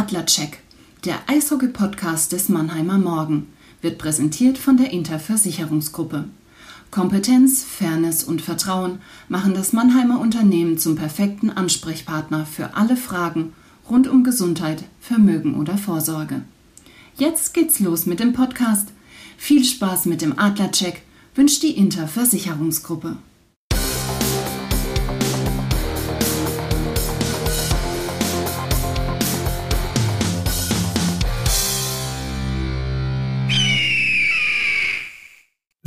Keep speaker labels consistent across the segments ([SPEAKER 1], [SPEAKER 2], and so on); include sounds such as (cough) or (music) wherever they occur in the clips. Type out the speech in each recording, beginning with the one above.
[SPEAKER 1] Adlercheck, der Eishockey-Podcast des Mannheimer Morgen, wird präsentiert von der Interversicherungsgruppe. Kompetenz, Fairness und Vertrauen machen das Mannheimer Unternehmen zum perfekten Ansprechpartner für alle Fragen rund um Gesundheit, Vermögen oder Vorsorge. Jetzt geht's los mit dem Podcast. Viel Spaß mit dem Adlercheck wünscht die Interversicherungsgruppe.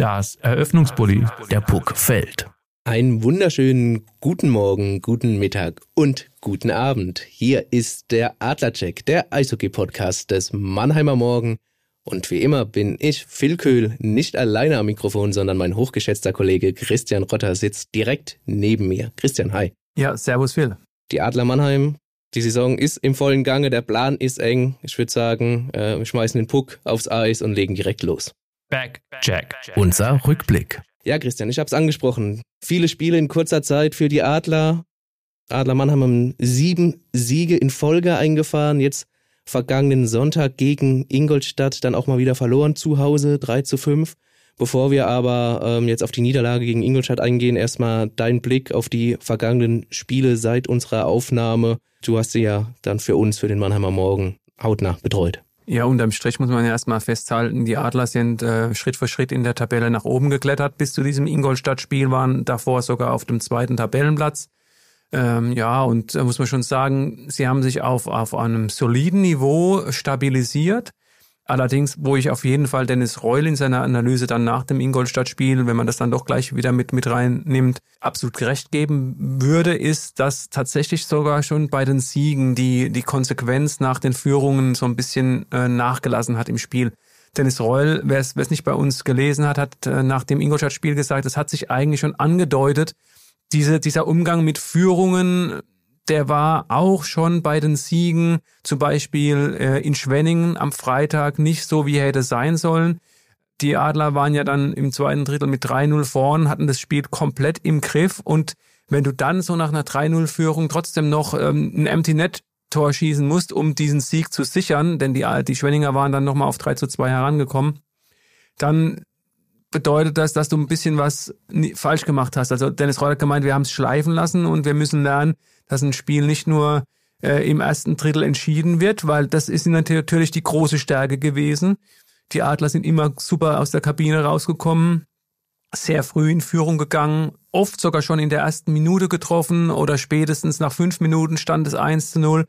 [SPEAKER 2] Das Eröffnungsbully, der Puck fällt.
[SPEAKER 3] Einen wunderschönen guten Morgen, guten Mittag und guten Abend. Hier ist der Adlercheck, der Eishockey-Podcast des Mannheimer Morgen. Und wie immer bin ich, Phil Köhl, nicht alleine am Mikrofon, sondern mein hochgeschätzter Kollege Christian Rotter sitzt direkt neben mir. Christian, hi.
[SPEAKER 2] Ja, servus Phil.
[SPEAKER 3] Die Adler Mannheim, die Saison ist im vollen Gange, der Plan ist eng. Ich würde sagen, äh, wir schmeißen den Puck aufs Eis und legen direkt los.
[SPEAKER 2] Back, Jack. Unser Rückblick.
[SPEAKER 3] Ja, Christian, ich habe es angesprochen. Viele Spiele in kurzer Zeit für die Adler. Adler Mannheim haben sieben Siege in Folge eingefahren. Jetzt vergangenen Sonntag gegen Ingolstadt dann auch mal wieder verloren zu Hause, 3 zu 5. Bevor wir aber ähm, jetzt auf die Niederlage gegen Ingolstadt eingehen, erstmal dein Blick auf die vergangenen Spiele seit unserer Aufnahme. Du hast sie ja dann für uns, für den Mannheimer Morgen, hautnah betreut.
[SPEAKER 2] Ja, unterm Strich muss man ja erstmal festhalten, die Adler sind äh, Schritt für Schritt in der Tabelle nach oben geklettert bis zu diesem Ingolstadt-Spiel, waren davor sogar auf dem zweiten Tabellenplatz. Ähm, ja, und da muss man schon sagen, sie haben sich auf, auf einem soliden Niveau stabilisiert. Allerdings, wo ich auf jeden Fall Dennis Reul in seiner Analyse dann nach dem Ingolstadt-Spiel, wenn man das dann doch gleich wieder mit, mit reinnimmt, absolut gerecht geben würde, ist, dass tatsächlich sogar schon bei den Siegen die, die Konsequenz nach den Führungen so ein bisschen äh, nachgelassen hat im Spiel. Dennis Reul, wer es nicht bei uns gelesen hat, hat äh, nach dem Ingolstadt-Spiel gesagt, es hat sich eigentlich schon angedeutet, diese, dieser Umgang mit Führungen der war auch schon bei den Siegen, zum Beispiel äh, in Schwenningen am Freitag, nicht so, wie er hätte sein sollen. Die Adler waren ja dann im zweiten Drittel mit 3-0 vorn, hatten das Spiel komplett im Griff und wenn du dann so nach einer 3-0-Führung trotzdem noch ähm, ein Empty Net Tor schießen musst, um diesen Sieg zu sichern, denn die, die Schwenninger waren dann nochmal auf 3 zu 2 herangekommen, dann bedeutet das, dass du ein bisschen was falsch gemacht hast. Also Dennis Reuter hat gemeint, wir haben es schleifen lassen und wir müssen lernen, dass ein Spiel nicht nur äh, im ersten Drittel entschieden wird, weil das ist natürlich die große Stärke gewesen. Die Adler sind immer super aus der Kabine rausgekommen, sehr früh in Führung gegangen, oft sogar schon in der ersten Minute getroffen oder spätestens nach fünf Minuten stand es 1 zu 0.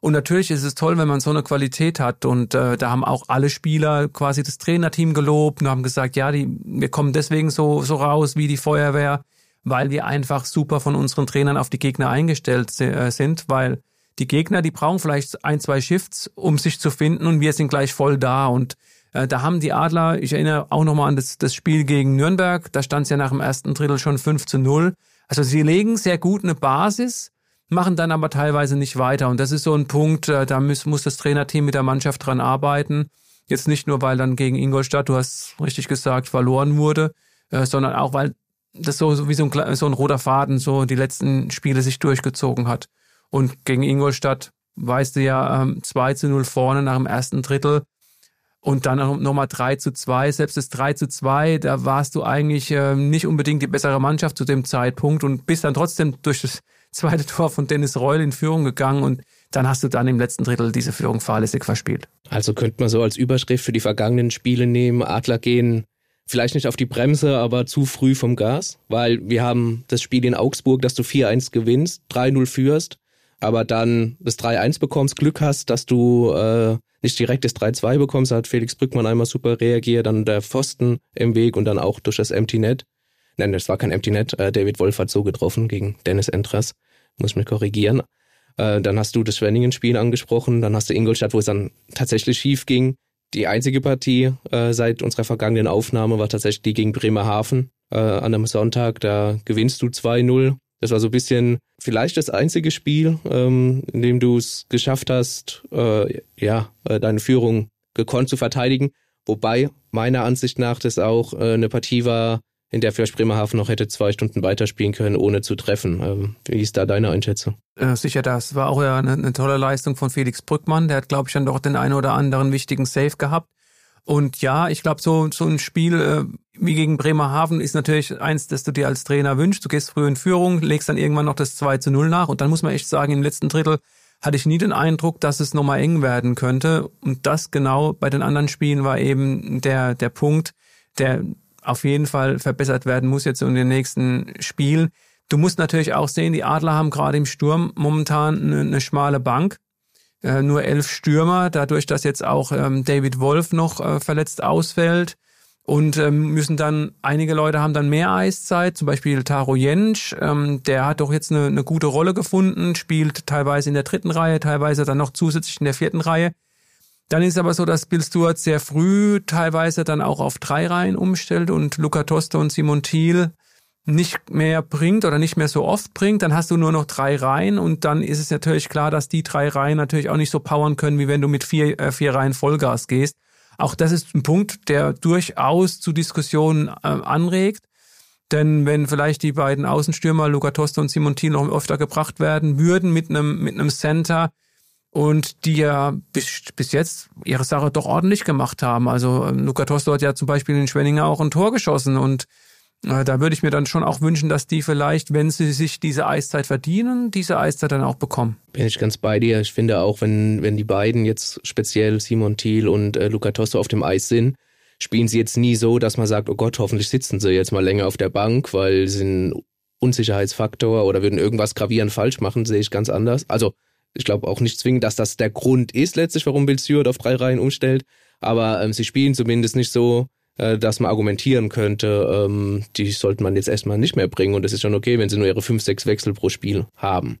[SPEAKER 2] Und natürlich ist es toll, wenn man so eine Qualität hat. Und äh, da haben auch alle Spieler quasi das Trainerteam gelobt und haben gesagt, ja, die, wir kommen deswegen so, so raus wie die Feuerwehr weil wir einfach super von unseren Trainern auf die Gegner eingestellt äh, sind, weil die Gegner, die brauchen vielleicht ein, zwei Shifts, um sich zu finden und wir sind gleich voll da und äh, da haben die Adler, ich erinnere auch nochmal an das, das Spiel gegen Nürnberg, da stand es ja nach dem ersten Drittel schon 5 zu 0. Also sie legen sehr gut eine Basis, machen dann aber teilweise nicht weiter. Und das ist so ein Punkt, äh, da muss, muss das Trainerteam mit der Mannschaft dran arbeiten. Jetzt nicht nur, weil dann gegen Ingolstadt, du hast richtig gesagt, verloren wurde, sondern auch, weil das so wie so ein, so ein roter Faden so die letzten Spiele sich durchgezogen hat. Und gegen Ingolstadt weißt du ja ähm, 2 zu 0 vorne nach dem ersten Drittel und dann nochmal 3 zu 2. Selbst das 3 zu 2, da warst du eigentlich ähm, nicht unbedingt die bessere Mannschaft zu dem Zeitpunkt und bist dann trotzdem durch das (laughs) zweite Tor von Dennis Reul in Führung gegangen und dann hast du dann im letzten Drittel diese Führung fahrlässig verspielt.
[SPEAKER 3] Also könnte man so als Überschrift für die vergangenen Spiele nehmen, Adler gehen vielleicht nicht auf die Bremse, aber zu früh vom Gas, weil wir haben das Spiel in Augsburg, dass du 4-1 gewinnst, 3-0 führst, aber dann das 3-1 bekommst, Glück hast, dass du äh, nicht direkt das 3-2 bekommst, da hat Felix Brückmann einmal super reagiert, dann der Pfosten im Weg und dann auch durch das Empty Net. Nein, das war kein Empty Net, äh, David Wolf hat so getroffen gegen Dennis Entras, muss mich korrigieren. Äh, dann hast du das Schwenningen-Spiel angesprochen, dann hast du Ingolstadt, wo es dann tatsächlich schief ging. Die einzige Partie äh, seit unserer vergangenen Aufnahme war tatsächlich die gegen Bremerhaven äh, an einem Sonntag. Da gewinnst du 2-0. Das war so ein bisschen vielleicht das einzige Spiel, ähm, in dem du es geschafft hast, äh, ja, äh, deine Führung gekonnt zu verteidigen. Wobei meiner Ansicht nach das auch äh, eine Partie war, in der vielleicht Bremerhaven noch hätte zwei Stunden weiterspielen können, ohne zu treffen. Ähm, wie ist da deine Einschätzung?
[SPEAKER 2] Äh, sicher, das war auch ja eine, eine, tolle Leistung von Felix Brückmann. Der hat, glaube ich, dann doch den einen oder anderen wichtigen Save gehabt. Und ja, ich glaube, so, so ein Spiel äh, wie gegen Bremerhaven ist natürlich eins, das du dir als Trainer wünschst. Du gehst früh in Führung, legst dann irgendwann noch das 2 zu 0 nach. Und dann muss man echt sagen, im letzten Drittel hatte ich nie den Eindruck, dass es nochmal eng werden könnte. Und das genau bei den anderen Spielen war eben der, der Punkt, der auf jeden Fall verbessert werden muss jetzt in den nächsten Spielen. Du musst natürlich auch sehen, die Adler haben gerade im Sturm momentan eine, eine schmale Bank. Äh, nur elf Stürmer, dadurch, dass jetzt auch ähm, David Wolf noch äh, verletzt ausfällt. Und ähm, müssen dann, einige Leute haben dann mehr Eiszeit, zum Beispiel Taro Jentsch, ähm, der hat doch jetzt eine, eine gute Rolle gefunden, spielt teilweise in der dritten Reihe, teilweise dann noch zusätzlich in der vierten Reihe. Dann ist aber so, dass Bill Stewart sehr früh teilweise dann auch auf drei Reihen umstellt und Luca Toste und Simon Thiel nicht mehr bringt oder nicht mehr so oft bringt, dann hast du nur noch drei Reihen und dann ist es natürlich klar, dass die drei Reihen natürlich auch nicht so powern können, wie wenn du mit vier, äh, vier Reihen Vollgas gehst. Auch das ist ein Punkt, der durchaus zu Diskussionen äh, anregt. Denn wenn vielleicht die beiden Außenstürmer, Luca Toste und Simon Thiel, noch öfter gebracht werden würden mit einem, mit einem Center, und die ja bis, bis jetzt ihre Sache doch ordentlich gemacht haben. Also ähm, Luca Tosto hat ja zum Beispiel in Schwenninger auch ein Tor geschossen und äh, da würde ich mir dann schon auch wünschen, dass die vielleicht, wenn sie sich diese Eiszeit verdienen, diese Eiszeit dann auch bekommen.
[SPEAKER 3] Bin ich ganz bei dir. Ich finde auch, wenn, wenn die beiden jetzt speziell Simon Thiel und äh, Luca Tosto auf dem Eis sind, spielen sie jetzt nie so, dass man sagt, oh Gott, hoffentlich sitzen sie jetzt mal länger auf der Bank, weil sie ein Unsicherheitsfaktor oder würden irgendwas gravierend falsch machen, sehe ich ganz anders. Also ich glaube auch nicht zwingend, dass das der Grund ist letztlich, warum Bill Stewart auf drei Reihen umstellt. Aber ähm, sie spielen zumindest nicht so, äh, dass man argumentieren könnte, ähm, die sollte man jetzt erstmal nicht mehr bringen. Und es ist schon okay, wenn sie nur ihre fünf, sechs Wechsel pro Spiel haben.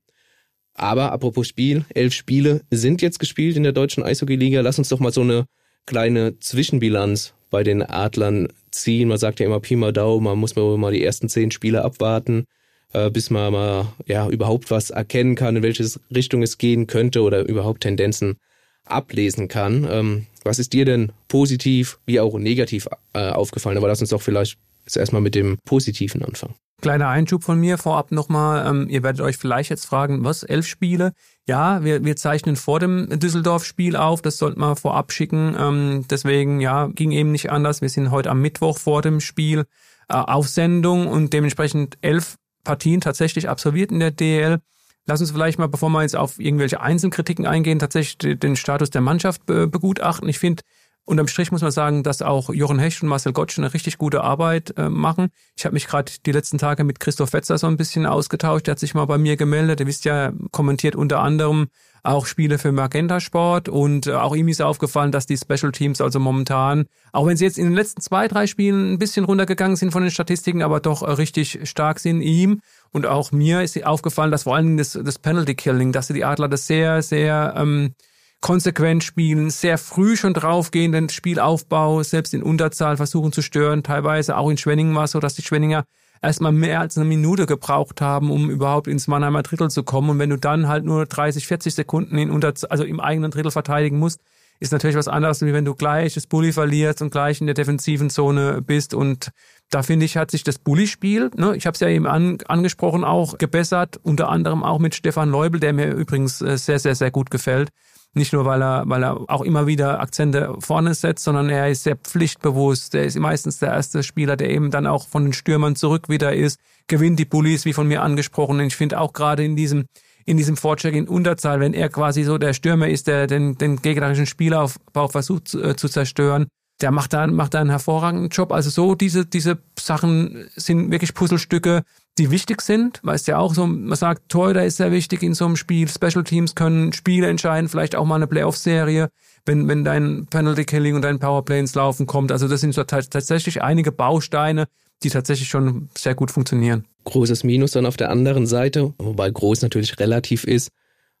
[SPEAKER 3] Aber apropos Spiel, elf Spiele sind jetzt gespielt in der deutschen Eishockey-Liga. Lass uns doch mal so eine kleine Zwischenbilanz bei den Adlern ziehen. Man sagt ja immer Pi mal Daumen, man muss mal die ersten zehn Spiele abwarten äh, bis man mal ja überhaupt was erkennen kann, in welche Richtung es gehen könnte oder überhaupt Tendenzen ablesen kann. Ähm, was ist dir denn positiv wie auch negativ äh, aufgefallen? Aber lass uns doch vielleicht jetzt erstmal mit dem Positiven anfangen.
[SPEAKER 2] Kleiner Einschub von mir vorab nochmal. Ähm, ihr werdet euch vielleicht jetzt fragen, was, elf Spiele? Ja, wir, wir zeichnen vor dem Düsseldorf-Spiel auf, das sollten wir vorab schicken. Ähm, deswegen, ja, ging eben nicht anders. Wir sind heute am Mittwoch vor dem Spiel äh, auf Sendung und dementsprechend elf Partien tatsächlich absolviert in der DL. Lass uns vielleicht mal, bevor wir jetzt auf irgendwelche Einzelkritiken eingehen, tatsächlich den Status der Mannschaft begutachten. Ich finde, Unterm Strich muss man sagen, dass auch Jochen Hecht und Marcel Gottsch eine richtig gute Arbeit äh, machen. Ich habe mich gerade die letzten Tage mit Christoph Wetzer so ein bisschen ausgetauscht. Der hat sich mal bei mir gemeldet. Ihr wisst ja, kommentiert unter anderem auch Spiele für Magenta Sport und äh, auch ihm ist aufgefallen, dass die Special Teams also momentan, auch wenn sie jetzt in den letzten zwei, drei Spielen ein bisschen runtergegangen sind von den Statistiken, aber doch äh, richtig stark sind, ihm und auch mir ist aufgefallen, dass vor allem das, das Penalty Killing, dass die Adler das sehr, sehr ähm, konsequent spielen, sehr früh schon draufgehen, den Spielaufbau selbst in Unterzahl versuchen zu stören. Teilweise auch in Schwenningen war es so, dass die Schwenninger erstmal mehr als eine Minute gebraucht haben, um überhaupt ins Mannheimer Drittel zu kommen. Und wenn du dann halt nur 30, 40 Sekunden in Unterzahl, also im eigenen Drittel verteidigen musst, ist natürlich was anderes, wie wenn du gleich das Bully verlierst und gleich in der defensiven Zone bist. Und da finde ich, hat sich das Bully-Spiel, ne, ich habe es ja eben an, angesprochen, auch gebessert, unter anderem auch mit Stefan Leubel, der mir übrigens äh, sehr, sehr, sehr gut gefällt. Nicht nur, weil er, weil er auch immer wieder Akzente vorne setzt, sondern er ist sehr pflichtbewusst. Er ist meistens der erste Spieler, der eben dann auch von den Stürmern zurück wieder ist, gewinnt die Bullies, wie von mir angesprochen. Und ich finde auch gerade in diesem in diesem Vorcheck in Unterzahl, wenn er quasi so der Stürmer ist, der den, den gegnerischen Spielaufbau versucht zu, äh, zu zerstören, der macht da, macht da einen hervorragenden Job. Also so diese, diese Sachen sind wirklich Puzzlestücke, die wichtig sind. Weißt ja auch so, man sagt, Torhüter ist sehr wichtig in so einem Spiel. Special Teams können Spiele entscheiden, vielleicht auch mal eine Playoff-Serie, wenn, wenn dein Penalty Killing und dein Powerplay ins Laufen kommt. Also das sind so tatsächlich einige Bausteine, die tatsächlich schon sehr gut funktionieren.
[SPEAKER 3] Großes Minus dann auf der anderen Seite, wobei groß natürlich relativ ist,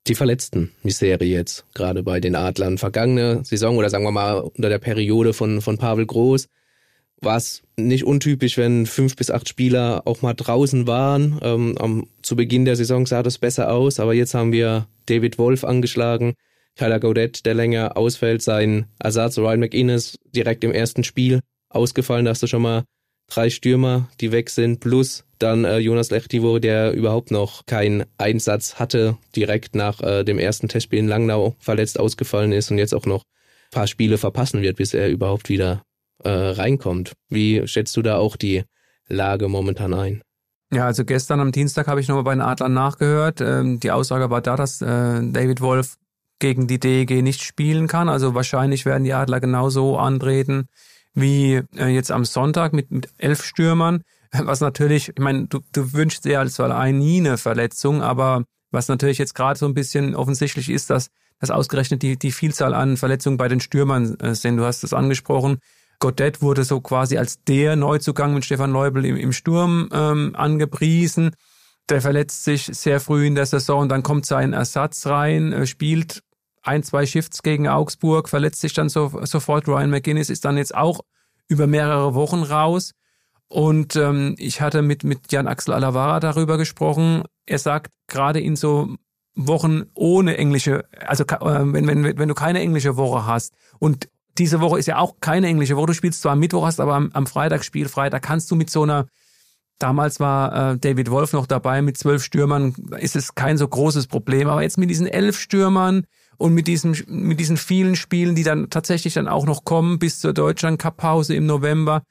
[SPEAKER 3] die verletzten Misere jetzt, gerade bei den Adlern. Vergangene Saison oder sagen wir mal unter der Periode von, von Pavel Groß war es nicht untypisch, wenn fünf bis acht Spieler auch mal draußen waren. Ähm, am, zu Beginn der Saison sah das besser aus, aber jetzt haben wir David Wolf angeschlagen, Kyler Godet, der länger ausfällt, sein Ersatz Ryan McInnes direkt im ersten Spiel ausgefallen. Da hast du schon mal drei Stürmer, die weg sind, plus dann äh, Jonas Lechtivor, der überhaupt noch keinen Einsatz hatte, direkt nach äh, dem ersten Testspiel in Langnau verletzt ausgefallen ist und jetzt auch noch paar Spiele verpassen wird, bis er überhaupt wieder äh, reinkommt. Wie schätzt du da auch die Lage momentan ein?
[SPEAKER 2] Ja, also gestern am Dienstag habe ich nochmal bei den Adlern nachgehört. Ähm, die Aussage war da, dass äh, David Wolf gegen die DEG nicht spielen kann. Also wahrscheinlich werden die Adler genauso antreten wie äh, jetzt am Sonntag mit, mit elf Stürmern. (laughs) Was natürlich, ich meine, du, du wünschst dir als allein nie eine Verletzung, aber was natürlich jetzt gerade so ein bisschen offensichtlich ist, dass, dass ausgerechnet die, die Vielzahl an Verletzungen bei den Stürmern äh, sind. Du hast es angesprochen. Godet wurde so quasi als der Neuzugang mit Stefan Leubel im, im Sturm ähm, angepriesen. Der verletzt sich sehr früh in der Saison, dann kommt sein Ersatz rein, äh, spielt ein, zwei Shifts gegen Augsburg, verletzt sich dann so, sofort. Ryan McGuinness ist dann jetzt auch über mehrere Wochen raus. Und ähm, ich hatte mit, mit Jan Axel Alavara darüber gesprochen. Er sagt, gerade in so Wochen ohne englische, also äh, wenn, wenn, wenn du keine englische Woche hast und diese Woche ist ja auch keine englische Woche. Du spielst zwar am Mittwoch, hast aber am, am Freitag Spiel frei. Da kannst du mit so einer, damals war äh, David Wolf noch dabei mit zwölf Stürmern, ist es kein so großes Problem. Aber jetzt mit diesen elf Stürmern und mit diesen, mit diesen vielen Spielen, die dann tatsächlich dann auch noch kommen bis zur Deutschland Cup Pause im November,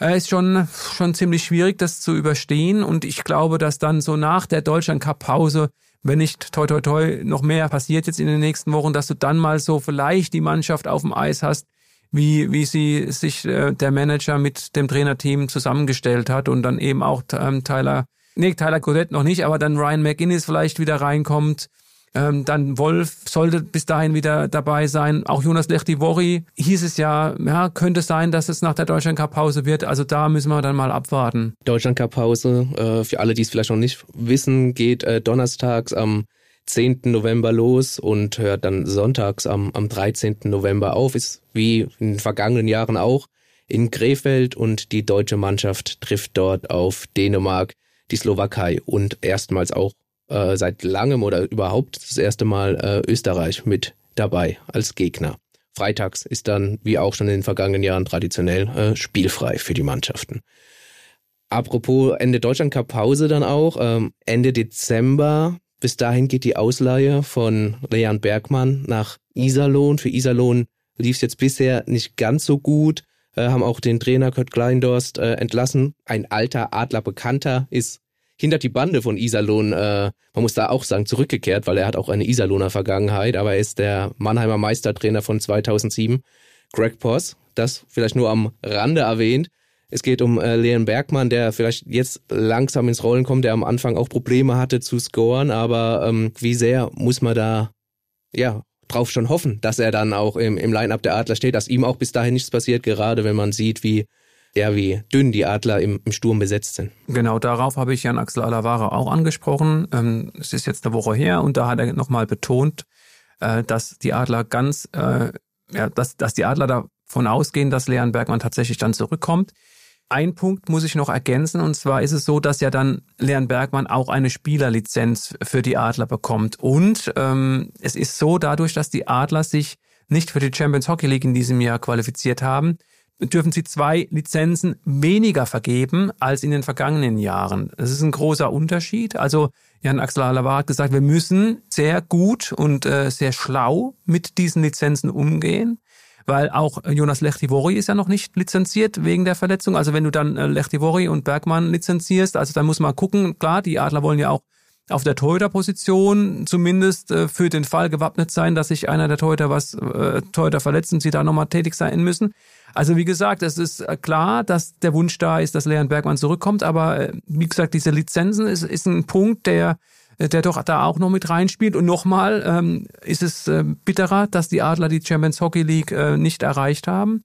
[SPEAKER 2] äh, ist schon, schon ziemlich schwierig, das zu überstehen. Und ich glaube, dass dann so nach der Deutschland Cup Pause wenn nicht toi toi toi noch mehr passiert jetzt in den nächsten Wochen, dass du dann mal so vielleicht die Mannschaft auf dem Eis hast, wie, wie sie sich äh, der Manager mit dem Trainerteam zusammengestellt hat und dann eben auch ähm, Tyler, nee, Tyler Godet noch nicht, aber dann Ryan McInnes vielleicht wieder reinkommt ähm, dann Wolf sollte bis dahin wieder dabei sein. Auch Jonas Lechtivori hieß es ja, ja, könnte sein, dass es nach der Deutschland Cup Pause wird. Also da müssen wir dann mal abwarten.
[SPEAKER 3] Deutschland Cup Pause, äh, für alle, die es vielleicht noch nicht wissen, geht äh, donnerstags am 10. November los und hört dann sonntags am, am 13. November auf. Ist wie in den vergangenen Jahren auch in Krefeld und die deutsche Mannschaft trifft dort auf Dänemark, die Slowakei und erstmals auch äh, seit langem oder überhaupt das erste Mal äh, Österreich mit dabei als Gegner. Freitags ist dann, wie auch schon in den vergangenen Jahren traditionell, äh, spielfrei für die Mannschaften. Apropos Ende Deutschland Cup Pause dann auch, ähm, Ende Dezember, bis dahin geht die Ausleihe von Leon Bergmann nach Iserlohn. Für Iserlohn lief es jetzt bisher nicht ganz so gut, äh, haben auch den Trainer Kurt Kleindorst äh, entlassen. Ein alter Adler Bekannter ist hinter die Bande von Iserlohn, äh, man muss da auch sagen, zurückgekehrt, weil er hat auch eine Iserlohner Vergangenheit, aber er ist der Mannheimer Meistertrainer von 2007, Greg Poss, das vielleicht nur am Rande erwähnt. Es geht um äh, Leon Bergmann, der vielleicht jetzt langsam ins Rollen kommt, der am Anfang auch Probleme hatte zu scoren, aber ähm, wie sehr muss man da ja drauf schon hoffen, dass er dann auch im, im Line-Up der Adler steht, dass ihm auch bis dahin nichts passiert, gerade wenn man sieht, wie ja, wie dünn die Adler im, im Sturm besetzt sind.
[SPEAKER 2] Genau, darauf habe ich Jan Axel Alavara auch angesprochen. Ähm, es ist jetzt eine Woche her und da hat er nochmal betont, äh, dass die Adler ganz, äh, ja, dass, dass die Adler davon ausgehen, dass Leon Bergmann tatsächlich dann zurückkommt. Ein Punkt muss ich noch ergänzen, und zwar ist es so, dass ja dann Leon Bergmann auch eine Spielerlizenz für die Adler bekommt. Und ähm, es ist so, dadurch, dass die Adler sich nicht für die Champions Hockey League in diesem Jahr qualifiziert haben, dürfen sie zwei Lizenzen weniger vergeben als in den vergangenen Jahren. Das ist ein großer Unterschied. Also Jan Axel Alavar hat gesagt, wir müssen sehr gut und äh, sehr schlau mit diesen Lizenzen umgehen, weil auch Jonas Lechtivori ist ja noch nicht lizenziert wegen der Verletzung. Also wenn du dann äh, Lechtivori und Bergmann lizenzierst, also dann muss man gucken, klar, die Adler wollen ja auch auf der Torhüter-Position zumindest äh, für den Fall gewappnet sein, dass sich einer der Torhüter was äh, Torhüter verletzt und sie da nochmal tätig sein müssen. Also wie gesagt, es ist äh, klar, dass der Wunsch da ist, dass Leon Bergmann zurückkommt, aber äh, wie gesagt, diese Lizenzen ist, ist ein Punkt, der äh, der doch da auch noch mit reinspielt. Und nochmal ähm, ist es äh, bitterer, dass die Adler die Champions Hockey League äh, nicht erreicht haben.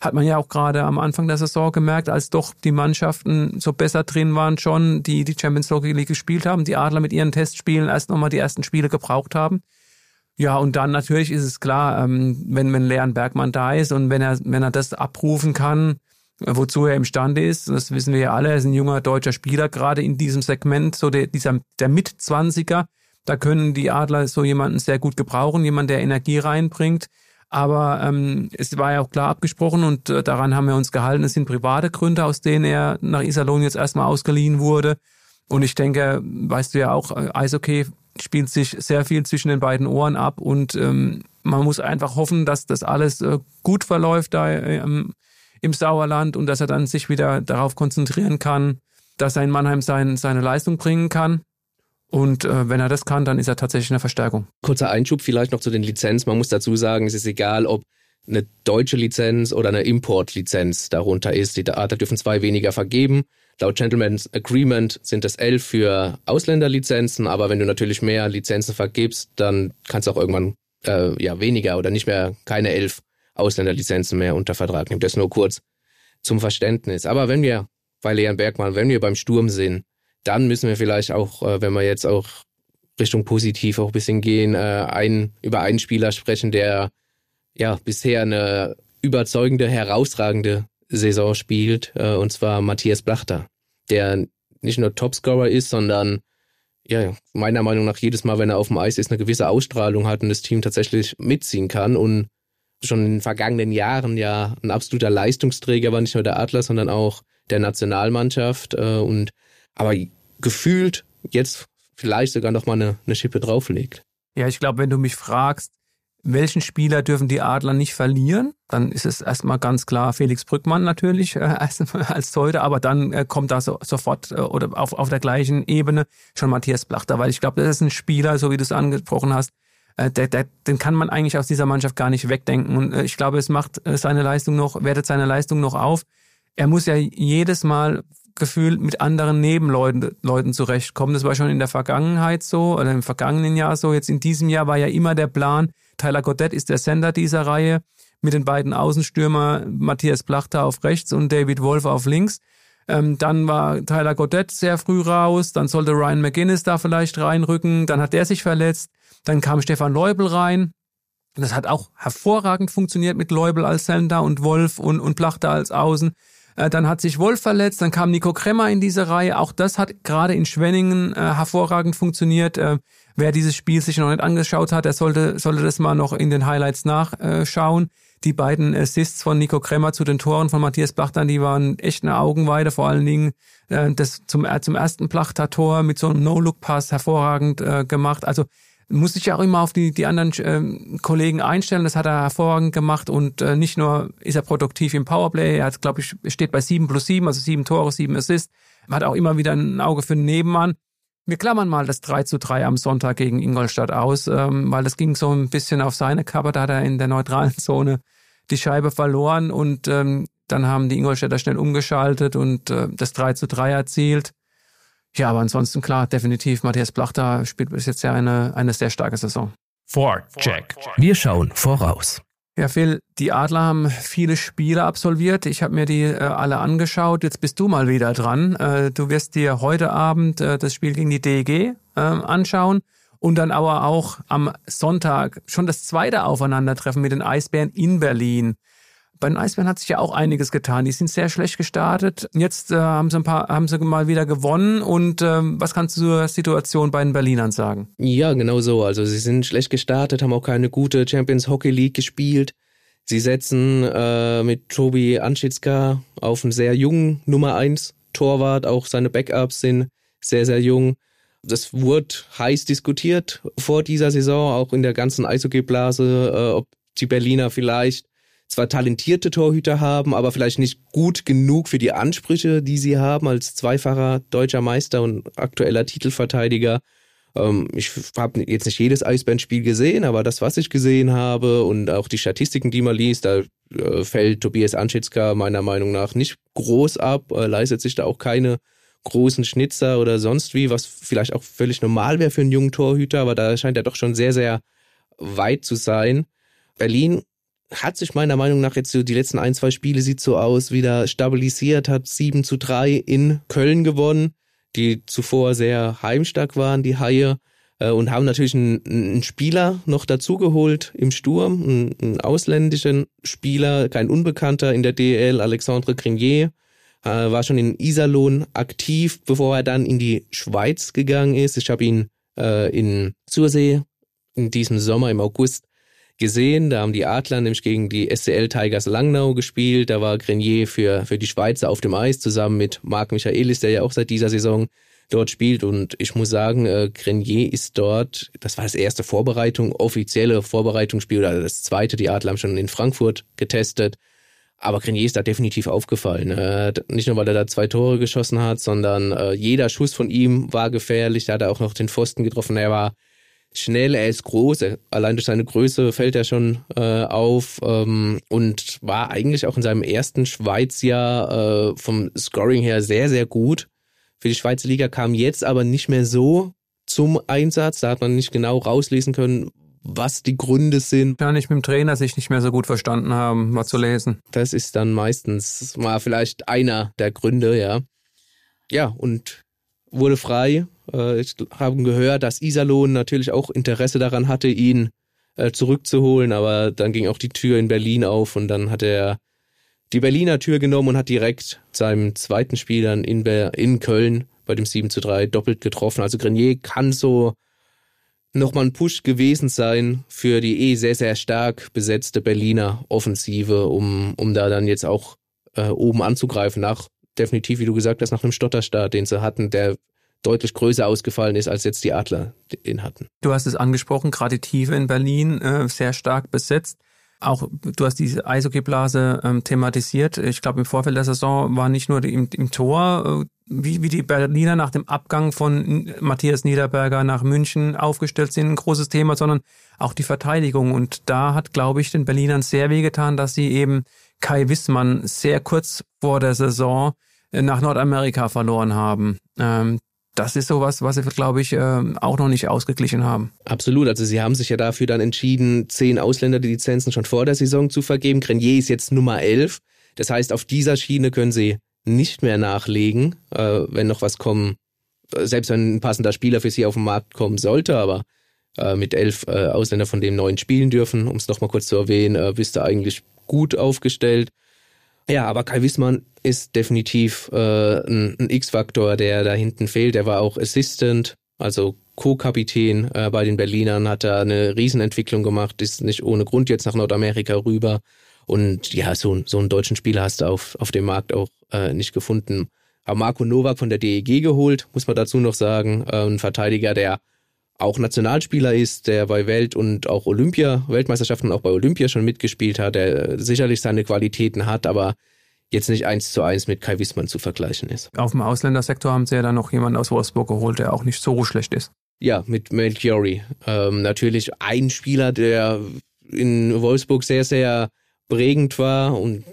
[SPEAKER 2] Hat man ja auch gerade am Anfang der Saison gemerkt, als doch die Mannschaften so besser drin waren schon, die die Champions Hockey League gespielt haben, die Adler mit ihren Testspielen erst nochmal die ersten Spiele gebraucht haben. Ja, und dann natürlich ist es klar, ähm, wenn, wenn Leon Bergmann da ist und wenn er, wenn er das abrufen kann, wozu er imstande ist, das wissen wir ja alle, er ist ein junger deutscher Spieler, gerade in diesem Segment, so der, dieser, der Mitzwanziger, da können die Adler so jemanden sehr gut gebrauchen, jemand, der Energie reinbringt. Aber ähm, es war ja auch klar abgesprochen und äh, daran haben wir uns gehalten. Es sind private Gründe, aus denen er nach Iserlohn jetzt erstmal ausgeliehen wurde. Und ich denke, weißt du ja auch, äh, Eishockey spielt sich sehr viel zwischen den beiden Ohren ab und ähm, man muss einfach hoffen, dass das alles äh, gut verläuft da ähm, im Sauerland und dass er dann sich wieder darauf konzentrieren kann, dass er in Mannheim sein, seine Leistung bringen kann. Und äh, wenn er das kann, dann ist er tatsächlich eine Verstärkung.
[SPEAKER 3] Kurzer Einschub vielleicht noch zu den Lizenzen. Man muss dazu sagen, es ist egal, ob eine deutsche Lizenz oder eine Importlizenz darunter ist. Die Adler dürfen zwei weniger vergeben. Laut Gentleman's Agreement sind es elf für Ausländerlizenzen, aber wenn du natürlich mehr Lizenzen vergibst, dann kannst du auch irgendwann äh, ja weniger oder nicht mehr keine elf Ausländerlizenzen mehr unter Vertrag nehmen. Das nur kurz zum Verständnis. Aber wenn wir bei Leon Bergmann, wenn wir beim Sturm sind, dann müssen wir vielleicht auch, äh, wenn wir jetzt auch Richtung positiv auch ein bisschen gehen, äh, ein, über einen Spieler sprechen, der ja bisher eine überzeugende, herausragende Saison spielt, äh, und zwar Matthias Blachter, der nicht nur Topscorer ist, sondern ja, meiner Meinung nach jedes Mal, wenn er auf dem Eis ist, eine gewisse Ausstrahlung hat und das Team tatsächlich mitziehen kann und schon in den vergangenen Jahren ja ein absoluter Leistungsträger war, nicht nur der Adler, sondern auch der Nationalmannschaft äh, und aber gefühlt jetzt vielleicht sogar noch mal eine, eine Schippe drauflegt.
[SPEAKER 2] Ja, ich glaube, wenn du mich fragst, welchen Spieler dürfen die Adler nicht verlieren? Dann ist es erstmal ganz klar Felix Brückmann natürlich äh, (laughs) als, Torhüter, aber dann äh, kommt da so, sofort äh, oder auf, auf der gleichen Ebene schon Matthias Blachter, weil ich glaube, das ist ein Spieler, so wie du es angesprochen hast, äh, der, der, den kann man eigentlich aus dieser Mannschaft gar nicht wegdenken. Und äh, ich glaube, es macht äh, seine Leistung noch, wertet seine Leistung noch auf. Er muss ja jedes Mal gefühlt mit anderen Nebenleuten Leuten zurechtkommen. Das war schon in der Vergangenheit so oder im vergangenen Jahr so. Jetzt in diesem Jahr war ja immer der Plan, Tyler Goddett ist der Sender dieser Reihe mit den beiden Außenstürmer Matthias Plachter auf rechts und David Wolf auf links. Ähm, dann war Tyler Goddett sehr früh raus, dann sollte Ryan McGinnis da vielleicht reinrücken, dann hat der sich verletzt, dann kam Stefan Leubel rein. Das hat auch hervorragend funktioniert mit Leubel als Sender und Wolf und, und Plachter als Außen. Äh, dann hat sich Wolf verletzt, dann kam Nico Kremmer in diese Reihe. Auch das hat gerade in Schwenningen äh, hervorragend funktioniert. Äh, wer dieses Spiel sich noch nicht angeschaut hat, der sollte, sollte das mal noch in den Highlights nachschauen. Die beiden Assists von Nico Kremmer zu den Toren von Matthias Plachter, die waren echt eine Augenweide. Vor allen Dingen äh, das zum, äh, zum ersten Plachter-Tor mit so einem No-Look-Pass hervorragend äh, gemacht. Also muss sich ja auch immer auf die, die anderen äh, Kollegen einstellen. Das hat er hervorragend gemacht und äh, nicht nur ist er produktiv im Powerplay, er hat, glaube ich, steht bei sieben plus sieben, also sieben Tore, sieben Assists. Er hat auch immer wieder ein Auge für den Nebenmann. Wir klammern mal das 3 zu 3 am Sonntag gegen Ingolstadt aus, ähm, weil das ging so ein bisschen auf seine Kappe, da hat er in der neutralen Zone die Scheibe verloren und ähm, dann haben die Ingolstädter schnell umgeschaltet und äh, das 3 zu 3 erzielt. Ja, aber ansonsten klar, definitiv, Matthias Plachter spielt bis jetzt ja eine, eine sehr starke Saison.
[SPEAKER 4] Check. Wir schauen voraus.
[SPEAKER 2] Ja, Phil, die Adler haben viele Spiele absolviert. Ich habe mir die äh, alle angeschaut. Jetzt bist du mal wieder dran. Äh, du wirst dir heute Abend äh, das Spiel gegen die DEG äh, anschauen und dann aber auch am Sonntag schon das zweite Aufeinandertreffen mit den Eisbären in Berlin. Bei den Eisbären hat sich ja auch einiges getan. Die sind sehr schlecht gestartet. Jetzt äh, haben sie ein paar, haben sie mal wieder gewonnen. Und ähm, was kannst du zur Situation bei den Berlinern sagen?
[SPEAKER 3] Ja, genau so. Also sie sind schlecht gestartet, haben auch keine gute Champions Hockey League gespielt. Sie setzen äh, mit Tobi Anschitzka auf einen sehr jungen Nummer 1 Torwart. Auch seine Backups sind sehr, sehr jung. Das wurde heiß diskutiert vor dieser Saison, auch in der ganzen Eishockeyblase, äh, ob die Berliner vielleicht zwar talentierte Torhüter haben, aber vielleicht nicht gut genug für die Ansprüche, die sie haben als zweifacher deutscher Meister und aktueller Titelverteidiger. Ähm, ich habe jetzt nicht jedes Eisbandspiel gesehen, aber das, was ich gesehen habe und auch die Statistiken, die man liest, da äh, fällt Tobias Anschitzka meiner Meinung nach nicht groß ab, äh, leistet sich da auch keine großen Schnitzer oder sonst wie, was vielleicht auch völlig normal wäre für einen jungen Torhüter, aber da scheint er doch schon sehr, sehr weit zu sein. Berlin hat sich meiner Meinung nach jetzt so die letzten ein, zwei Spiele sieht so aus, wieder stabilisiert, hat 7 zu 3 in Köln gewonnen, die zuvor sehr heimstark waren, die Haie, äh, und haben natürlich einen, einen Spieler noch dazugeholt im Sturm, einen, einen, ausländischen Spieler, kein Unbekannter in der DL, Alexandre Grenier, äh, war schon in Iserlohn aktiv, bevor er dann in die Schweiz gegangen ist. Ich habe ihn äh, in Zursee in diesem Sommer im August gesehen. Da haben die Adler nämlich gegen die SCL Tigers Langnau gespielt. Da war Grenier für, für die Schweizer auf dem Eis zusammen mit Marc Michaelis, der ja auch seit dieser Saison dort spielt. Und ich muss sagen, äh, Grenier ist dort, das war das erste Vorbereitung, offizielle Vorbereitungsspiel oder das zweite. Die Adler haben schon in Frankfurt getestet. Aber Grenier ist da definitiv aufgefallen. Äh, nicht nur, weil er da zwei Tore geschossen hat, sondern äh, jeder Schuss von ihm war gefährlich. Da hat er auch noch den Pfosten getroffen. Er war schnell, er ist groß, er, allein durch seine Größe fällt er schon äh, auf ähm, und war eigentlich auch in seinem ersten Schweizjahr äh, vom Scoring her sehr, sehr gut. Für die Schweizer Liga kam jetzt aber nicht mehr so zum Einsatz. Da hat man nicht genau rauslesen können, was die Gründe sind.
[SPEAKER 2] Ja, nicht mit dem Trainer sich nicht mehr so gut verstanden haben, mal zu lesen.
[SPEAKER 3] Das ist dann meistens mal vielleicht einer der Gründe, ja. Ja, und wurde frei. Äh, ich habe gehört, dass Iserlohn natürlich auch Interesse daran hatte, ihn äh, zurückzuholen, aber dann ging auch die Tür in Berlin auf und dann hat er die Berliner Tür genommen und hat direkt seinem zweiten Spiel dann in, in Köln bei dem 7 zu 3 doppelt getroffen. Also Grenier kann so nochmal ein Push gewesen sein für die eh sehr, sehr stark besetzte Berliner Offensive, um, um da dann jetzt auch äh, oben anzugreifen. Nach, definitiv, wie du gesagt hast, nach einem Stotterstart, den sie hatten, der deutlich größer ausgefallen ist, als jetzt die Adler den hatten.
[SPEAKER 2] Du hast es angesprochen, gerade die Tiefe in Berlin äh, sehr stark besetzt. Auch du hast diese Eishockeyblase ähm, thematisiert. Ich glaube, im Vorfeld der Saison war nicht nur die, im, im Tor, äh, wie, wie die Berliner nach dem Abgang von Matthias Niederberger nach München aufgestellt sind, ein großes Thema, sondern auch die Verteidigung. Und da hat, glaube ich, den Berlinern sehr wehgetan, dass sie eben Kai Wissmann sehr kurz vor der Saison äh, nach Nordamerika verloren haben. Ähm, das ist sowas, was sie, glaube ich, ähm, auch noch nicht ausgeglichen haben.
[SPEAKER 3] Absolut. Also sie haben sich ja dafür dann entschieden, zehn Ausländer die Lizenzen schon vor der Saison zu vergeben. Grenier ist jetzt Nummer elf. Das heißt, auf dieser Schiene können sie nicht mehr nachlegen, äh, wenn noch was kommen, selbst wenn ein passender Spieler für sie auf den Markt kommen sollte, aber äh, mit elf äh, Ausländer von dem neun spielen dürfen, um es nochmal kurz zu erwähnen, äh, bist du eigentlich gut aufgestellt. Ja, aber Kai Wissmann ist definitiv äh, ein, ein X-Faktor, der da hinten fehlt. Er war auch Assistant, also Co-Kapitän äh, bei den Berlinern, hat da eine Riesenentwicklung gemacht, ist nicht ohne Grund jetzt nach Nordamerika rüber. Und ja, so, so einen deutschen Spieler hast du auf, auf dem Markt auch äh, nicht gefunden. Aber Marco Novak von der DEG geholt, muss man dazu noch sagen. Äh, ein Verteidiger, der auch Nationalspieler ist, der bei Welt- und auch Olympia, Weltmeisterschaften auch bei Olympia schon mitgespielt hat, der sicherlich seine Qualitäten hat, aber jetzt nicht eins zu eins mit Kai Wissmann zu vergleichen ist.
[SPEAKER 2] Auf dem Ausländersektor haben sie ja dann noch jemanden aus Wolfsburg geholt, der auch nicht so schlecht ist.
[SPEAKER 3] Ja, mit Melchiori. Ähm, natürlich ein Spieler, der in Wolfsburg sehr, sehr prägend war und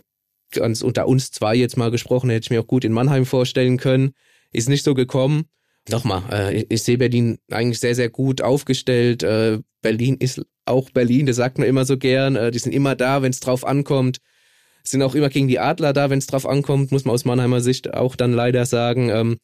[SPEAKER 3] ganz unter uns zwei jetzt mal gesprochen, hätte ich mir auch gut in Mannheim vorstellen können. Ist nicht so gekommen nochmal, äh, ich sehe Berlin eigentlich sehr, sehr gut aufgestellt. Äh, Berlin ist auch Berlin, das sagt man immer so gern. Äh, die sind immer da, wenn es drauf ankommt. Sind auch immer gegen die Adler da, wenn es drauf ankommt, muss man aus Mannheimer Sicht auch dann leider sagen. Ähm,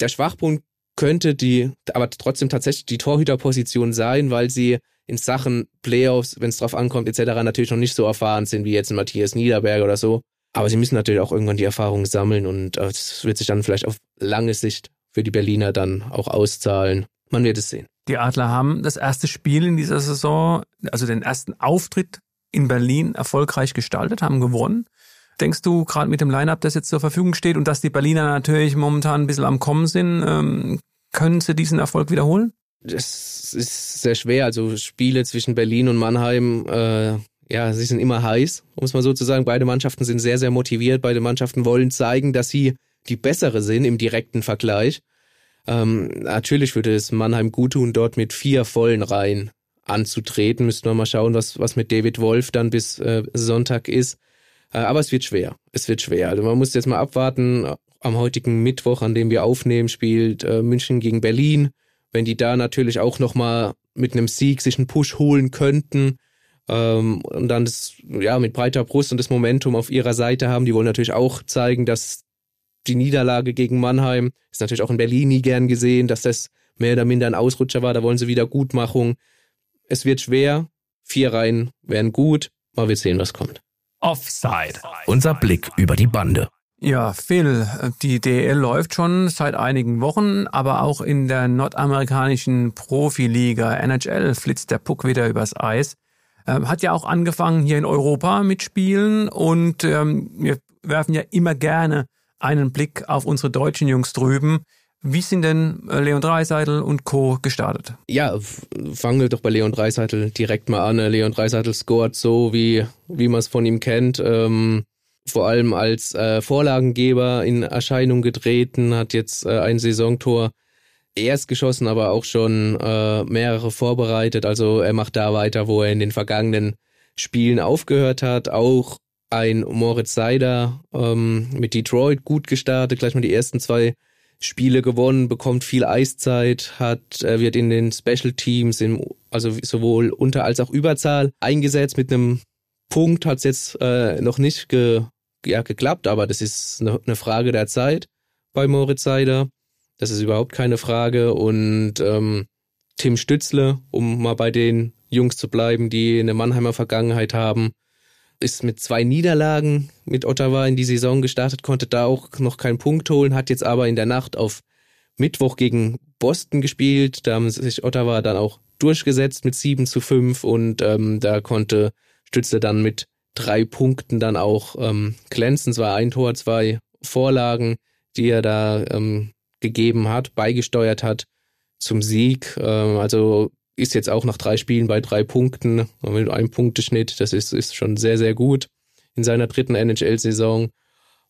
[SPEAKER 3] der Schwachpunkt könnte die, aber trotzdem tatsächlich die Torhüterposition sein, weil sie in Sachen Playoffs, wenn es drauf ankommt, etc., natürlich noch nicht so erfahren sind wie jetzt Matthias Niederberg oder so. Aber sie müssen natürlich auch irgendwann die Erfahrung sammeln und äh, das wird sich dann vielleicht auf lange Sicht für die Berliner dann auch auszahlen. Man wird es sehen.
[SPEAKER 2] Die Adler haben das erste Spiel in dieser Saison, also den ersten Auftritt in Berlin erfolgreich gestaltet, haben gewonnen. Denkst du, gerade mit dem Line-Up, das jetzt zur Verfügung steht und dass die Berliner natürlich momentan ein bisschen am Kommen sind, ähm, können sie diesen Erfolg wiederholen?
[SPEAKER 3] Das ist sehr schwer. Also Spiele zwischen Berlin und Mannheim, äh, ja, sie sind immer heiß, um es mal so zu sagen. Beide Mannschaften sind sehr, sehr motiviert. Beide Mannschaften wollen zeigen, dass sie die bessere sind im direkten Vergleich. Ähm, natürlich würde es Mannheim gut tun, dort mit vier vollen Reihen anzutreten. Müssten wir mal schauen, was, was mit David Wolf dann bis äh, Sonntag ist. Äh, aber es wird schwer. Es wird schwer. Also man muss jetzt mal abwarten. Am heutigen Mittwoch, an dem wir aufnehmen, spielt äh, München gegen Berlin. Wenn die da natürlich auch nochmal mit einem Sieg sich einen Push holen könnten, ähm, und dann das, ja, mit breiter Brust und das Momentum auf ihrer Seite haben. Die wollen natürlich auch zeigen, dass die Niederlage gegen Mannheim ist natürlich auch in Berlin nie gern gesehen, dass das mehr oder minder ein Ausrutscher war. Da wollen sie wieder Gutmachung. Es wird schwer. Vier Reihen wären gut. Mal wir sehen, was kommt.
[SPEAKER 4] Offside. Unser Blick über die Bande.
[SPEAKER 2] Ja, Phil, die DL läuft schon seit einigen Wochen, aber auch in der nordamerikanischen Profiliga NHL flitzt der Puck wieder übers Eis. Ähm, hat ja auch angefangen hier in Europa mit Spielen und ähm, wir werfen ja immer gerne einen Blick auf unsere deutschen Jungs drüben. Wie sind denn äh, Leon Dreiseitel und Co. gestartet?
[SPEAKER 3] Ja, fangen wir doch bei Leon Dreiseitel direkt mal an. Leon Dreiseitel scoret so, wie, wie man es von ihm kennt. Ähm, vor allem als äh, Vorlagengeber in Erscheinung getreten, hat jetzt äh, ein Saisontor erst geschossen, aber auch schon äh, mehrere vorbereitet. Also er macht da weiter, wo er in den vergangenen Spielen aufgehört hat. Auch ein Moritz Seider ähm, mit Detroit gut gestartet, gleich mal die ersten zwei Spiele gewonnen, bekommt viel Eiszeit, hat, äh, wird in den Special Teams, im, also sowohl Unter- als auch Überzahl eingesetzt. Mit einem Punkt hat es jetzt äh, noch nicht ge, ja, geklappt, aber das ist eine, eine Frage der Zeit bei Moritz Seider. Das ist überhaupt keine Frage. Und ähm, Tim Stützle, um mal bei den Jungs zu bleiben, die eine Mannheimer Vergangenheit haben, ist mit zwei Niederlagen mit Ottawa in die Saison gestartet, konnte da auch noch keinen Punkt holen, hat jetzt aber in der Nacht auf Mittwoch gegen Boston gespielt. Da haben sich Ottawa dann auch durchgesetzt mit 7 zu 5 und ähm, da konnte Stütze dann mit drei Punkten dann auch ähm, glänzen. Es war ein Tor, zwei Vorlagen, die er da ähm, gegeben hat, beigesteuert hat zum Sieg. Ähm, also ist jetzt auch nach drei Spielen bei drei Punkten mit einem Punkteschnitt. Das ist, ist schon sehr, sehr gut in seiner dritten NHL-Saison.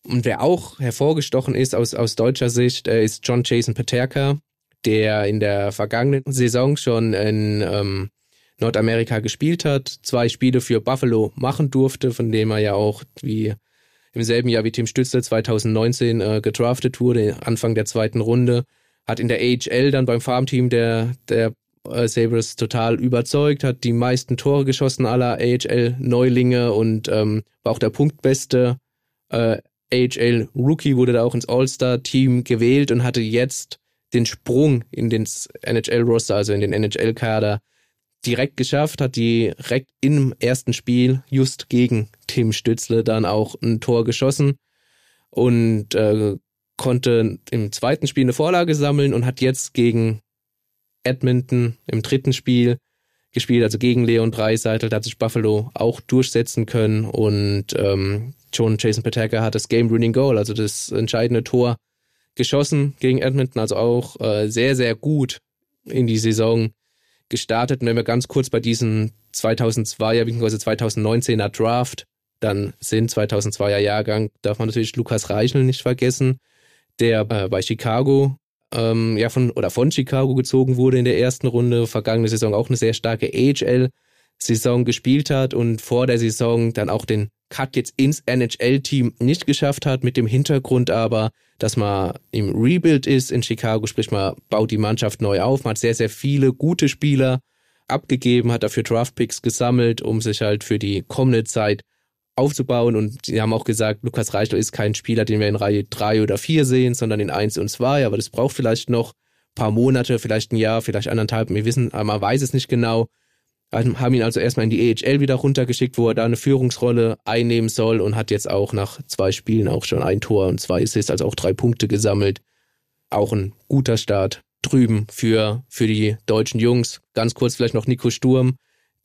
[SPEAKER 3] Und wer auch hervorgestochen ist aus, aus deutscher Sicht, äh, ist John Jason Paterka, der in der vergangenen Saison schon in ähm, Nordamerika gespielt hat, zwei Spiele für Buffalo machen durfte, von dem er ja auch wie im selben Jahr wie Tim Stützle 2019 äh, gedraftet wurde, Anfang der zweiten Runde, hat in der AHL dann beim Farmteam der, der äh, Sabres total überzeugt, hat die meisten Tore geschossen aller AHL-Neulinge und ähm, war auch der punktbeste äh, AHL-Rookie, wurde da auch ins All-Star-Team gewählt und hatte jetzt den Sprung in den NHL-Roster, also in den NHL-Kader, direkt geschafft, hat direkt im ersten Spiel just gegen Tim Stützle dann auch ein Tor geschossen und äh, konnte im zweiten Spiel eine Vorlage sammeln und hat jetzt gegen Edmonton im dritten Spiel gespielt, also gegen Leon Dreiseitel, da hat sich Buffalo auch durchsetzen können und ähm, schon Jason Pateka hat das Game-Winning Goal, also das entscheidende Tor geschossen gegen Edmonton, also auch äh, sehr, sehr gut in die Saison gestartet. Und wenn wir ganz kurz bei diesen 2002er bzw. 2019er Draft dann sind, 2002er Jahrgang, darf man natürlich Lukas Reichel nicht vergessen, der äh, bei Chicago ähm, ja von oder von Chicago gezogen wurde in der ersten Runde, vergangene Saison auch eine sehr starke AHL-Saison gespielt hat und vor der Saison dann auch den Cut jetzt ins NHL-Team nicht geschafft hat, mit dem Hintergrund aber, dass man im Rebuild ist in Chicago, sprich man baut die Mannschaft neu auf, man hat sehr, sehr viele gute Spieler abgegeben, hat dafür Draftpicks gesammelt, um sich halt für die kommende Zeit aufzubauen. Und sie haben auch gesagt, Lukas Reichel ist kein Spieler, den wir in Reihe 3 oder 4 sehen, sondern in 1 und 2. Aber das braucht vielleicht noch ein paar Monate, vielleicht ein Jahr, vielleicht anderthalb. Wir wissen, man weiß es nicht genau. Haben ihn also erstmal in die EHL wieder runtergeschickt, wo er da eine Führungsrolle einnehmen soll und hat jetzt auch nach zwei Spielen auch schon ein Tor und zwei Assists, also auch drei Punkte gesammelt. Auch ein guter Start drüben für, für die deutschen Jungs. Ganz kurz vielleicht noch Nico Sturm,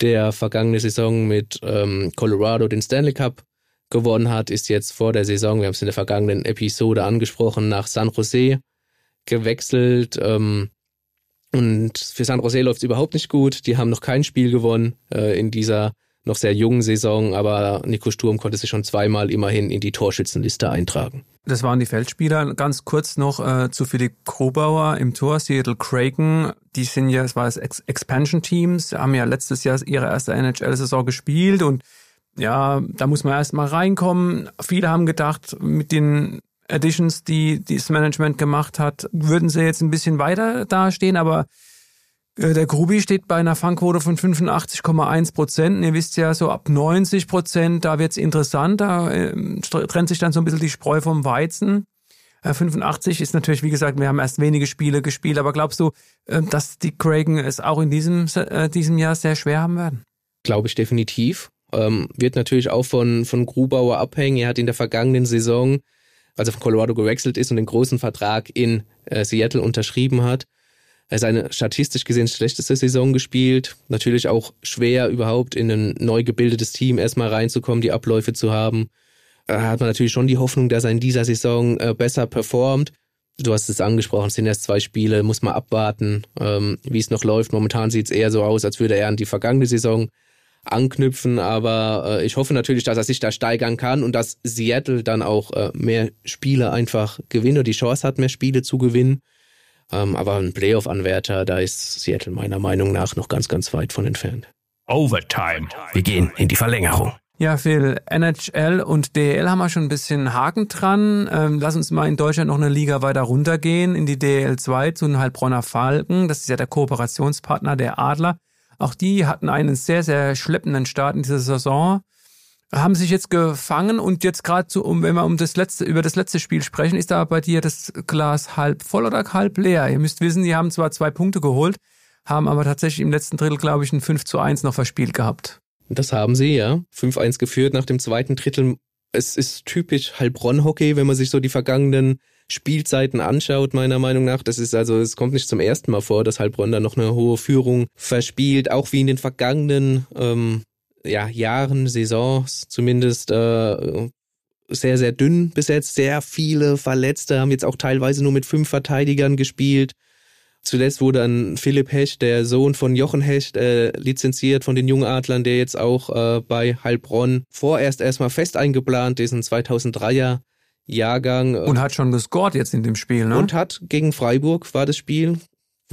[SPEAKER 3] der vergangene Saison mit ähm, Colorado den Stanley Cup gewonnen hat, ist jetzt vor der Saison, wir haben es in der vergangenen Episode angesprochen, nach San Jose gewechselt. Ähm, und für San Jose läuft es überhaupt nicht gut. Die haben noch kein Spiel gewonnen äh, in dieser noch sehr jungen Saison, aber Nico Sturm konnte sich schon zweimal immerhin in die Torschützenliste eintragen.
[SPEAKER 2] Das waren die Feldspieler. Ganz kurz noch äh, zu Philipp Grobauer im Tor, Seattle Kraken. Die sind ja, es war das Ex Expansion Teams, haben ja letztes Jahr ihre erste NHL-Saison gespielt und ja, da muss man erst mal reinkommen. Viele haben gedacht, mit den Additions, die, die das Management gemacht hat, würden sie jetzt ein bisschen weiter dastehen, aber der Grubi steht bei einer Fangquote von 85,1 Prozent. Ihr wisst ja, so ab 90 Prozent, da wird's interessant. Da äh, trennt sich dann so ein bisschen die Spreu vom Weizen. Äh, 85 ist natürlich, wie gesagt, wir haben erst wenige Spiele gespielt. Aber glaubst du, äh, dass die Kragen es auch in diesem, äh, diesem Jahr sehr schwer haben werden?
[SPEAKER 3] Glaube ich definitiv. Ähm, wird natürlich auch von, von Grubauer abhängen. Er hat in der vergangenen Saison, als er von Colorado gewechselt ist und den großen Vertrag in äh, Seattle unterschrieben hat, Er seine statistisch gesehen schlechteste Saison gespielt. Natürlich auch schwer überhaupt in ein neu gebildetes Team erstmal reinzukommen, die Abläufe zu haben. Da hat man natürlich schon die Hoffnung, dass er in dieser Saison äh, besser performt. Du hast es angesprochen, es sind erst zwei Spiele, muss man abwarten, ähm, wie es noch läuft. Momentan sieht es eher so aus, als würde er an die vergangene Saison anknüpfen, aber äh, ich hoffe natürlich, dass er sich da steigern kann und dass Seattle dann auch äh, mehr Spiele einfach gewinnt oder die Chance hat, mehr Spiele zu gewinnen. Ähm, aber ein Playoff-Anwärter, da ist Seattle meiner Meinung nach noch ganz, ganz weit von entfernt.
[SPEAKER 4] Overtime. Wir gehen in die Verlängerung.
[SPEAKER 2] Ja, Phil, NHL und DL haben wir schon ein bisschen Haken dran. Ähm, lass uns mal in Deutschland noch eine Liga weiter runtergehen, in die DL 2 zu den Heilbronner Falken. Das ist ja der Kooperationspartner der Adler. Auch die hatten einen sehr, sehr schleppenden Start in dieser Saison haben sich jetzt gefangen und jetzt gerade so, um, wenn wir um das letzte, über das letzte Spiel sprechen, ist da bei dir das Glas halb voll oder halb leer? Ihr müsst wissen, die haben zwar zwei Punkte geholt, haben aber tatsächlich im letzten Drittel, glaube ich, ein 5 zu 1 noch verspielt gehabt.
[SPEAKER 3] Das haben sie, ja. 5-1 geführt nach dem zweiten Drittel. Es ist typisch Heilbronn-Hockey, wenn man sich so die vergangenen Spielzeiten anschaut, meiner Meinung nach. Das ist also, es kommt nicht zum ersten Mal vor, dass Heilbronn da noch eine hohe Führung verspielt, auch wie in den vergangenen ähm, ja, Jahren, Saisons zumindest äh, sehr, sehr dünn besetzt, sehr viele Verletzte, haben jetzt auch teilweise nur mit fünf Verteidigern gespielt. Zuletzt wurde dann Philipp Hecht, der Sohn von Jochen Hecht, äh, lizenziert von den Jungadlern, der jetzt auch äh, bei Heilbronn vorerst erstmal fest eingeplant ist, ein 2003er Jahrgang.
[SPEAKER 2] Und hat schon gescored jetzt in dem Spiel, ne?
[SPEAKER 3] Und hat gegen Freiburg war das Spiel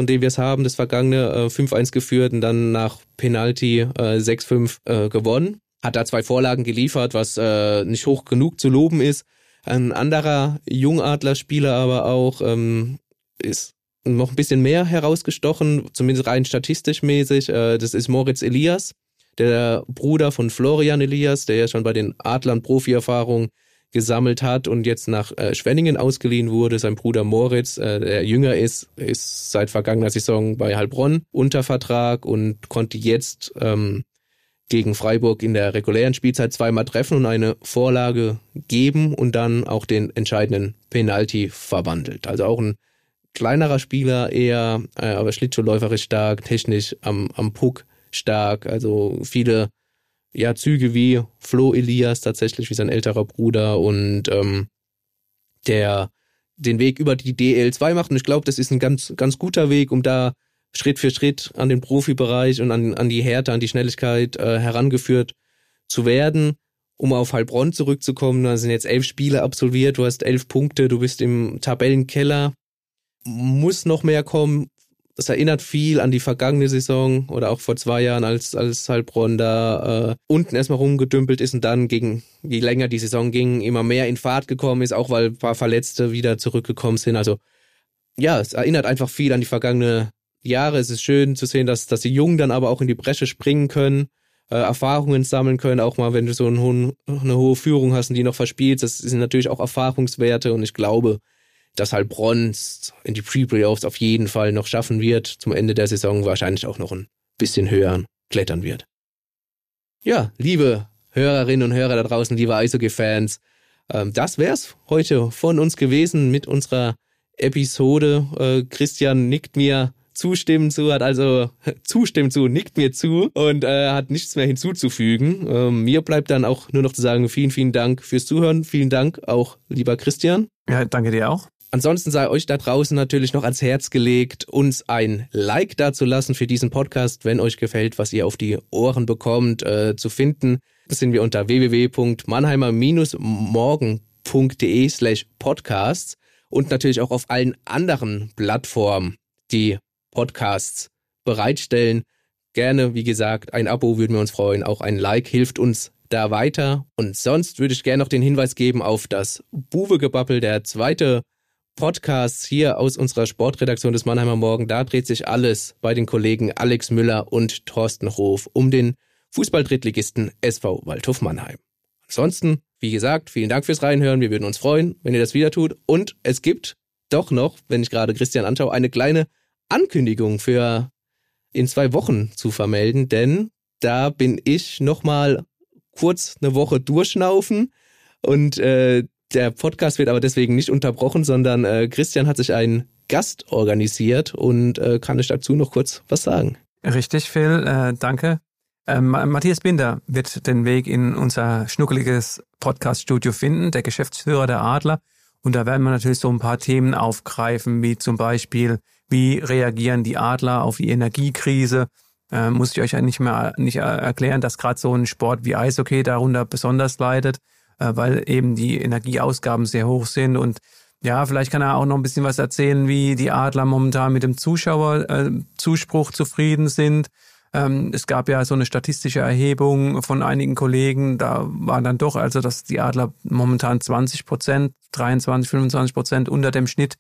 [SPEAKER 3] von dem wir es haben, das vergangene äh, 5-1 geführt und dann nach Penalty äh, 6-5 äh, gewonnen. Hat da zwei Vorlagen geliefert, was äh, nicht hoch genug zu loben ist. Ein anderer Jungadler-Spieler aber auch ähm, ist noch ein bisschen mehr herausgestochen, zumindest rein statistisch mäßig. Äh, das ist Moritz Elias, der Bruder von Florian Elias, der ja schon bei den Adlern Profi-Erfahrung gesammelt hat und jetzt nach äh, Schwenningen ausgeliehen wurde. Sein Bruder Moritz, äh, der jünger ist, ist seit vergangener Saison bei Heilbronn unter Vertrag und konnte jetzt ähm, gegen Freiburg in der regulären Spielzeit zweimal treffen und eine Vorlage geben und dann auch den entscheidenden Penalty verwandelt. Also auch ein kleinerer Spieler, eher, äh, aber schlittschuhläuferisch stark, technisch am, am Puck stark, also viele ja, Züge wie Flo Elias tatsächlich, wie sein älterer Bruder und ähm, der den Weg über die DL2 macht. Und ich glaube, das ist ein ganz, ganz guter Weg, um da Schritt für Schritt an den Profibereich und an, an die Härte, an die Schnelligkeit äh, herangeführt zu werden. Um auf Heilbronn zurückzukommen, da sind jetzt elf Spiele absolviert, du hast elf Punkte, du bist im Tabellenkeller, muss noch mehr kommen, das erinnert viel an die vergangene Saison oder auch vor zwei Jahren, als, als Heilbronn da äh, unten erstmal rumgedümpelt ist und dann gegen, je länger die Saison ging, immer mehr in Fahrt gekommen ist, auch weil ein paar Verletzte wieder zurückgekommen sind. Also ja, es erinnert einfach viel an die vergangene Jahre. Es ist schön zu sehen, dass, dass die Jungen dann aber auch in die Bresche springen können, äh, Erfahrungen sammeln können, auch mal, wenn du so einen hohen, eine hohe Führung hast und die noch verspielst. Das sind natürlich auch Erfahrungswerte und ich glaube, dass Heilbronn in die Pre-Playoffs auf jeden Fall noch schaffen wird, zum Ende der Saison wahrscheinlich auch noch ein bisschen höher klettern wird. Ja, liebe Hörerinnen und Hörer da draußen, liebe Eishockey-Fans, ähm, das wär's heute von uns gewesen mit unserer Episode. Äh, Christian nickt mir zustimmen zu, hat also (laughs) zustimmt zu, nickt mir zu und äh, hat nichts mehr hinzuzufügen. Ähm, mir bleibt dann auch nur noch zu sagen, vielen, vielen Dank fürs Zuhören. Vielen Dank auch, lieber Christian.
[SPEAKER 2] Ja, danke dir auch.
[SPEAKER 3] Ansonsten sei euch da draußen natürlich noch ans Herz gelegt, uns ein Like dazulassen für diesen Podcast, wenn euch gefällt, was ihr auf die Ohren bekommt, äh, zu finden. Das sind wir unter www.mannheimer-morgen.de slash podcasts und natürlich auch auf allen anderen Plattformen, die Podcasts bereitstellen. Gerne, wie gesagt, ein Abo würden wir uns freuen. Auch ein Like hilft uns da weiter. Und sonst würde ich gerne noch den Hinweis geben auf das Buwegebabbel, der zweite Podcasts hier aus unserer Sportredaktion des Mannheimer Morgen. Da dreht sich alles bei den Kollegen Alex Müller und Thorsten Hof um den Fußballdrittligisten SV Waldhof Mannheim. Ansonsten, wie gesagt, vielen Dank fürs Reinhören. Wir würden uns freuen, wenn ihr das wieder tut. Und es gibt doch noch, wenn ich gerade Christian anschaue, eine kleine Ankündigung für in zwei Wochen zu vermelden, denn da bin ich nochmal kurz eine Woche durchschnaufen und äh, der Podcast wird aber deswegen nicht unterbrochen, sondern äh, Christian hat sich einen Gast organisiert und äh, kann ich dazu noch kurz was sagen.
[SPEAKER 2] Richtig, Phil, äh, danke. Ähm, Matthias Binder wird den Weg in unser schnuckeliges Podcast-Studio finden, der Geschäftsführer der Adler. Und da werden wir natürlich so ein paar Themen aufgreifen, wie zum Beispiel, wie reagieren die Adler auf die Energiekrise? Äh, muss ich euch ja nicht mehr nicht erklären, dass gerade so ein Sport wie Eishockey darunter besonders leidet, äh, weil eben die Energieausgaben sehr hoch sind und ja, vielleicht kann er auch noch ein bisschen was erzählen, wie die Adler momentan mit dem Zuschauerzuspruch äh, zufrieden sind. Ähm, es gab ja so eine statistische Erhebung von einigen Kollegen, da war dann doch, also dass die Adler momentan 20 Prozent, 23, 25 Prozent unter dem Schnitt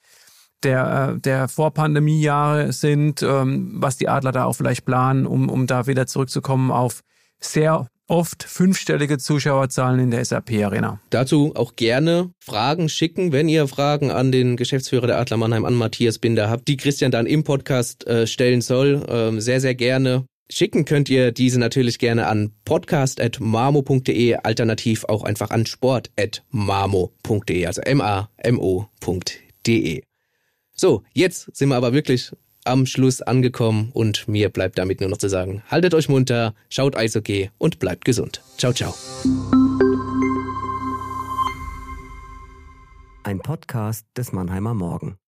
[SPEAKER 2] der, äh, der Vorpandemiejahre sind, ähm, was die Adler da auch vielleicht planen, um, um da wieder zurückzukommen auf sehr oft fünfstellige Zuschauerzahlen in der SAP-Arena.
[SPEAKER 3] Dazu auch gerne Fragen schicken, wenn ihr Fragen an den Geschäftsführer der Adler Mannheim, an Matthias Binder habt, die Christian dann im Podcast äh, stellen soll. Ähm, sehr, sehr gerne. Schicken könnt ihr diese natürlich gerne an podcast.mamo.de, alternativ auch einfach an sport.mamo.de, also m-a-m-o.de. So, jetzt sind wir aber wirklich am Schluss angekommen und mir bleibt damit nur noch zu sagen, haltet euch munter, schaut Eishockey und bleibt gesund. Ciao, ciao.
[SPEAKER 5] Ein Podcast des Mannheimer Morgen.